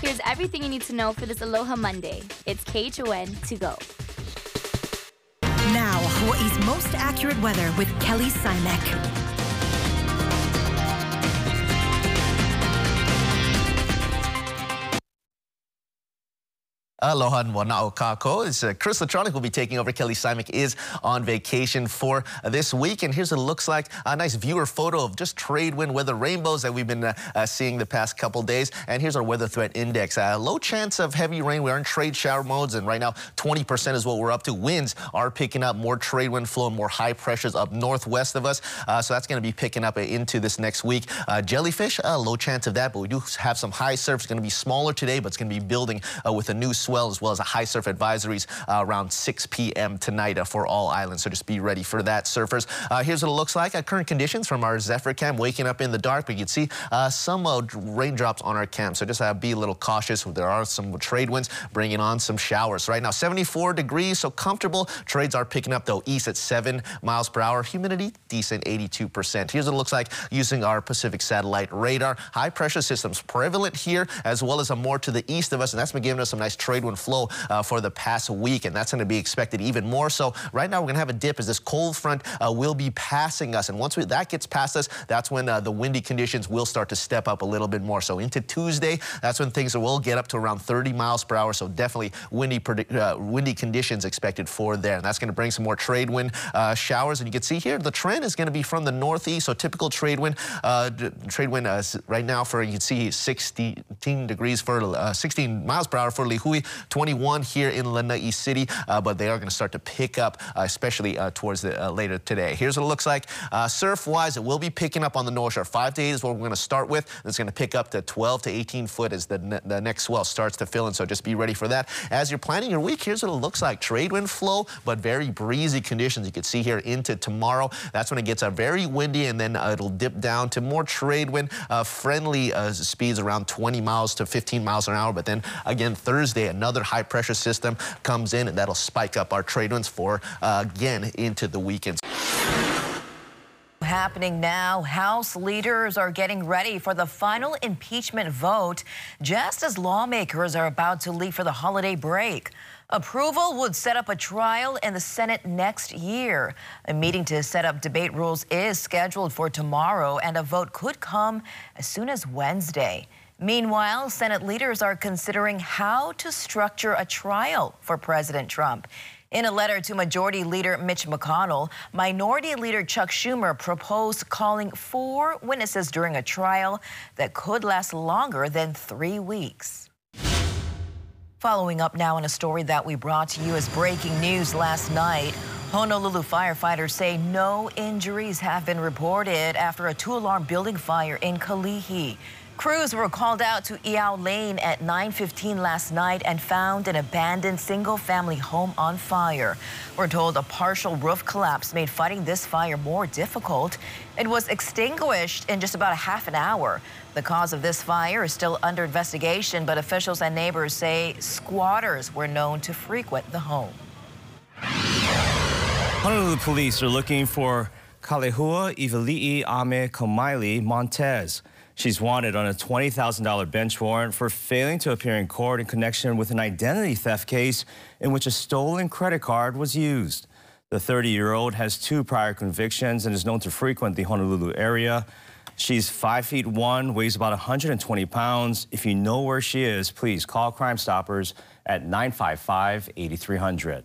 Here's everything you need to know for this Aloha Monday. It's KHON to go. Now, Hawaii's most accurate weather with Kelly Simek. Aloha and wanao kako. It's, uh, Chris Latronic will be taking over. Kelly Simek is on vacation for uh, this week. And here's what it looks like. A nice viewer photo of just trade wind weather rainbows that we've been uh, uh seeing the past couple days. And here's our weather threat index. Uh, low chance of heavy rain. We are in trade shower modes. And right now, 20% is what we're up to. Winds are picking up more trade wind flow and more high pressures up northwest of us. Uh, so that's going to be picking up into this next week. jellyfish, a low chance of that. But we do have some high surf. It's going to be smaller today, but it's going to be building with a new swell as well as a high surf advisories uh, around 6 p.m. tonight uh, for all islands. So just be ready for that, surfers. Uh, here's what it looks like. current conditions from our Zephyr cam. Waking up in the dark, you can see some raindrops on our cam. So just be a little cautious. There are some trade winds bringing on some showers. Right now, 74 degrees, so comfortable. Trades are picking up, though, east at 7 miles per hour. Humidity, decent, 82%. Here's what it looks like using our Pacific satellite radar. High pressure systems prevalent here, as well as a more to the east of us, and that's been giving us some nice trade wind flow uh, for the past week, and that's going to be expected even more. So. Right now, we're going to have a dip as this cold front uh, will be passing us, and once we, that gets past us, that's when uh, the windy conditions will start to step up a little bit more. So into Tuesday, that's when things will get up to around 30 miles per hour, so definitely windy, uh, windy conditions expected for there, and that's going to bring some more trade wind uh, showers, and you can see here the trend is going to be from the northeast, so typical trade wind, uh, trade wind right now for, you can see 16 degrees for 16 miles per hour for Lihue, 20 21 here in Lanai City, uh, but they are going to start to pick up, uh, especially uh, towards the uh, later today. Here's what it looks like. Uh, surf-wise, it will be picking up on the North Shore. Five to eight is what we're going to start with. It's going to pick up to 12 to 18 foot as the, ne the next swell starts to fill in, so just be ready for that. As you're planning your week, here's what it looks like. Trade wind flow, but very breezy conditions. You can see here into tomorrow. That's when it gets uh, very windy, and then it'll dip down to more trade wind, friendly speeds around 20 miles to 15 miles an hour. But then again, Thursday, another high pressure system comes in and that'll spike up our trade winds for uh, again into the weekends. Happening now, House leaders are getting ready for the final impeachment vote just as lawmakers are about to leave for the holiday break. Approval would set up a trial in the Senate next year. A meeting to set up debate rules is scheduled for tomorrow, and a vote could come as soon as Wednesday. Meanwhile, Senate leaders are considering how to structure a trial for President Trump. In a letter to Majority Leader Mitch McConnell, Minority Leader Chuck Schumer proposed calling four witnesses during a trial that could last longer than three weeks. Following up now on a story that we brought to you as breaking news last night. Honolulu firefighters say no injuries have been reported after a two-alarm building fire in Kalihi. Crews were called out to Iao Lane at 9.15 last night and found an abandoned single-family home on fire. We're told a partial roof collapse made fighting this fire more difficult. It was extinguished in just about a half an hour. The cause of this fire is still under investigation, but officials and neighbors say squatters were known to frequent the home. Honolulu police are looking for Kalehua Ivali'i Ame Montez. She's wanted on a $20,000 bench warrant for failing to appear in court in connection with an identity theft case in which a stolen credit card was used. The 30-year-old has two prior convictions and is known to frequent the Honolulu area. She's 5 feet 1, weighs about 120 pounds. If you know where she is, please call Crime Stoppers at 955-8300.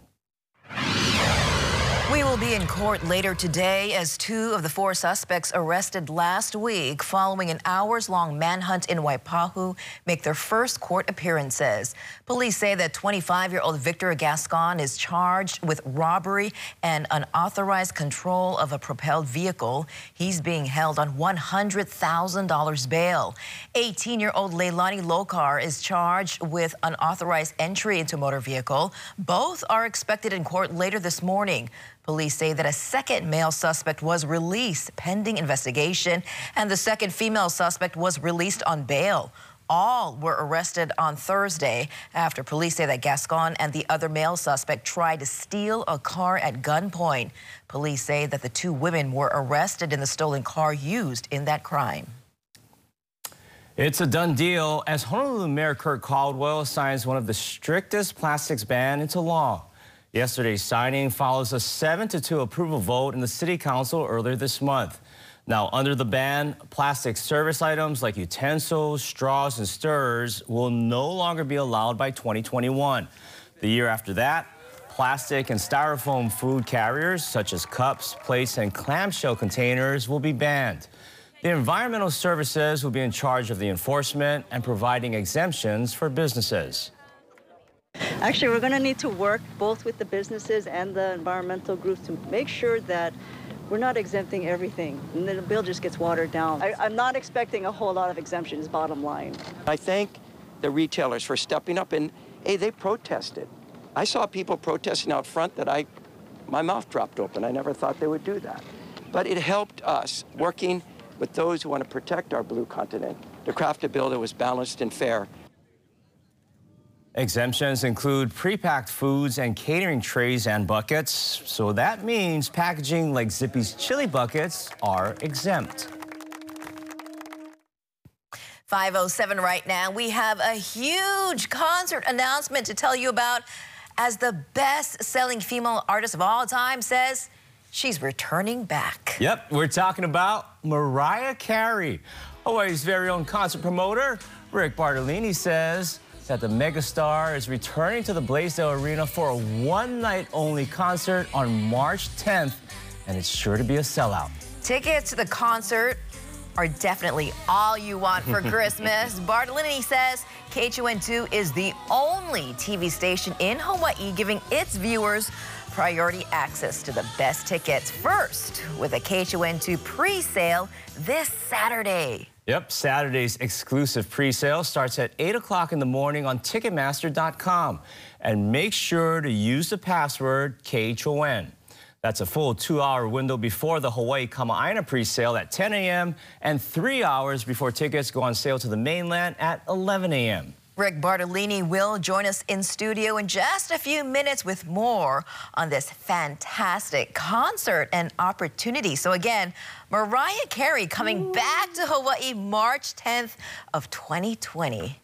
We will be in court later today as two of the four suspects arrested last week following an hours-long manhunt in Waipahu make their first court appearances. Police say that 25-year-old Victor Gascon is charged with robbery and unauthorized control of a propelled vehicle. He's being held on $100,000 bail. 18-year-old Leilani Lokar is charged with unauthorized entry into motor vehicle. Both are expected in court later this morning. Police say that a second male suspect was released pending investigation, and the second female suspect was released on bail. All were arrested on Thursday after police say that Gascon and the other male suspect tried to steal a car at gunpoint. Police say that the two women were arrested in the stolen car used in that crime. It's a done deal as Honolulu Mayor Kirk Caldwell signs one of the strictest plastics ban into law. Yesterday's signing follows a 7 to 2 approval vote in the City Council earlier this month. Now, under the ban, plastic service items like utensils, straws, and stirrers will no longer be allowed by 2021. The year after that, plastic and styrofoam food carriers such as cups, plates, and clamshell containers will be banned. The environmental services will be in charge of the enforcement and providing exemptions for businesses. Actually, we're going to need to work both with the businesses and the environmental groups to make sure that we're not exempting everything. And the bill just gets watered down. I, I'm not expecting a whole lot of exemptions, bottom line. I thank the retailers for stepping up and, hey, they protested. I saw people protesting out front that I, my mouth dropped open. I never thought they would do that. But it helped us working with those who want to protect our blue continent to craft a bill that was balanced and fair. Exemptions include pre-packed foods and catering trays and buckets. So that means packaging like Zippy's chili buckets are exempt. 507 right now. We have a huge concert announcement to tell you about as the best-selling female artist of all time says she's returning back. Yep, we're talking about Mariah Carey. Hawaii's very own concert promoter, Rick Bartalini, says that the megastar is returning to the Blaisdell Arena for a one-night only concert on March 10th, and it's sure to be a sellout. Tickets to the concert are definitely all you want for Christmas. Bartalini says KHON2 is the only TV station in Hawaii giving its viewers priority access to the best tickets first with a KHON2 pre-sale this Saturday. Yep, Saturday's exclusive pre-sale starts at 8 o'clock in the morning on Ticketmaster.com. And make sure to use the password KHON. That's a full two-hour window before the Hawaii Kama'aina pre-sale at 10 a.m. and three hours before tickets go on sale to the mainland at 11 a.m. Rick Bartalini will join us in studio in just a few minutes with more on this fantastic concert and opportunity. So again, Mariah Carey coming back to Hawaii March 10th of 2020.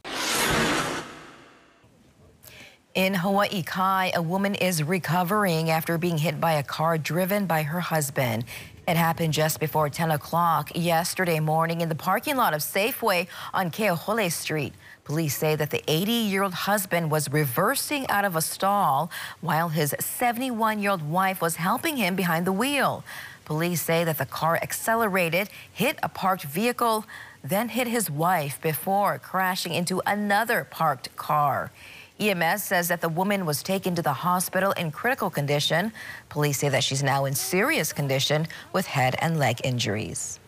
In Hawaii Kai, a woman is recovering after being hit by a car driven by her husband. It happened just before 10 o'clock yesterday morning in the parking lot of Safeway on Keahole Street. Police say that the 80-year-old husband was reversing out of a stall while his 71-year-old wife was helping him behind the wheel. Police say that the car accelerated, hit a parked vehicle, then hit his wife before crashing into another parked car. EMS says that the woman was taken to the hospital in critical condition. Police say that she's now in serious condition with head and leg injuries.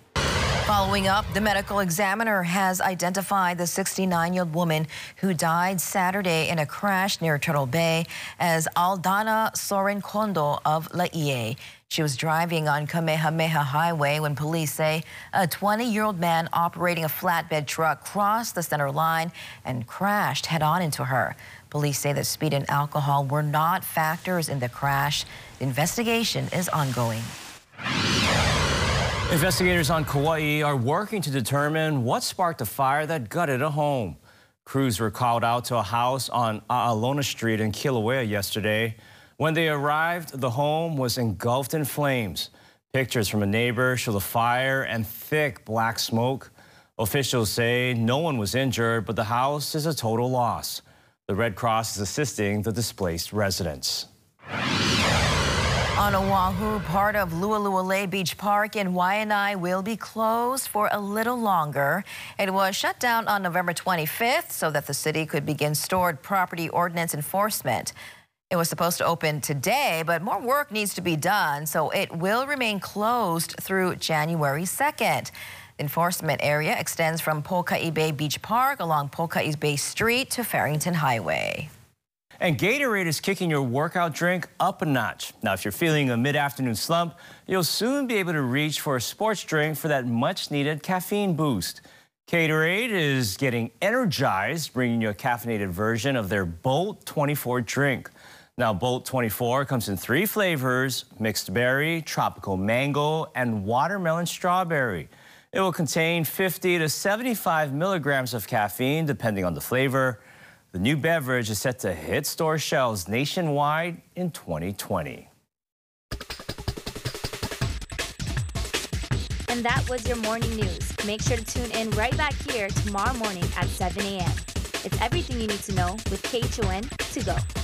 Following up, the medical examiner has identified the 69-year-old woman who died Saturday in a crash near Turtle Bay as Aldana Soren Kondo of Laie. She was driving on Kamehameha Highway when police say a 20-year-old man operating a flatbed truck crossed the center line and crashed head-on into her. Police say that speed and alcohol were not factors in the crash. The investigation is ongoing. Investigators on Kauai are working to determine what sparked a fire that gutted a home. Crews were called out to a house on A'alona Street in Kilauea yesterday. When they arrived, the home was engulfed in flames. Pictures from a neighbor show the fire and thick black smoke. Officials say no one was injured, but the house is a total loss. The Red Cross is assisting the displaced residents. On Oahu, part of Lualualei Beach Park in Waianae will be closed for a little longer. It was shut down on November 25th so that the city could begin stored property ordinance enforcement. It was supposed to open today, but more work needs to be done, so it will remain closed through January 2nd. The enforcement area extends from Po'oka'i Bay Beach Park along Po'oka'i Bay Street to Farrington Highway. And Gatorade is kicking your workout drink up a notch. Now, if you're feeling a mid-afternoon slump, you'll soon be able to reach for a sports drink for that much-needed caffeine boost. Gatorade is getting energized, bringing you a caffeinated version of their Bolt 24 drink. Now, Bolt 24 comes in three flavors, mixed berry, tropical mango, and watermelon strawberry. It will contain 50 to 75 milligrams of caffeine, depending on the flavor. The new beverage is set to hit store shelves nationwide in 2020. And that was your morning news. Make sure to tune in right back here tomorrow morning at 7 a.m. It's everything you need to know with KHON to go.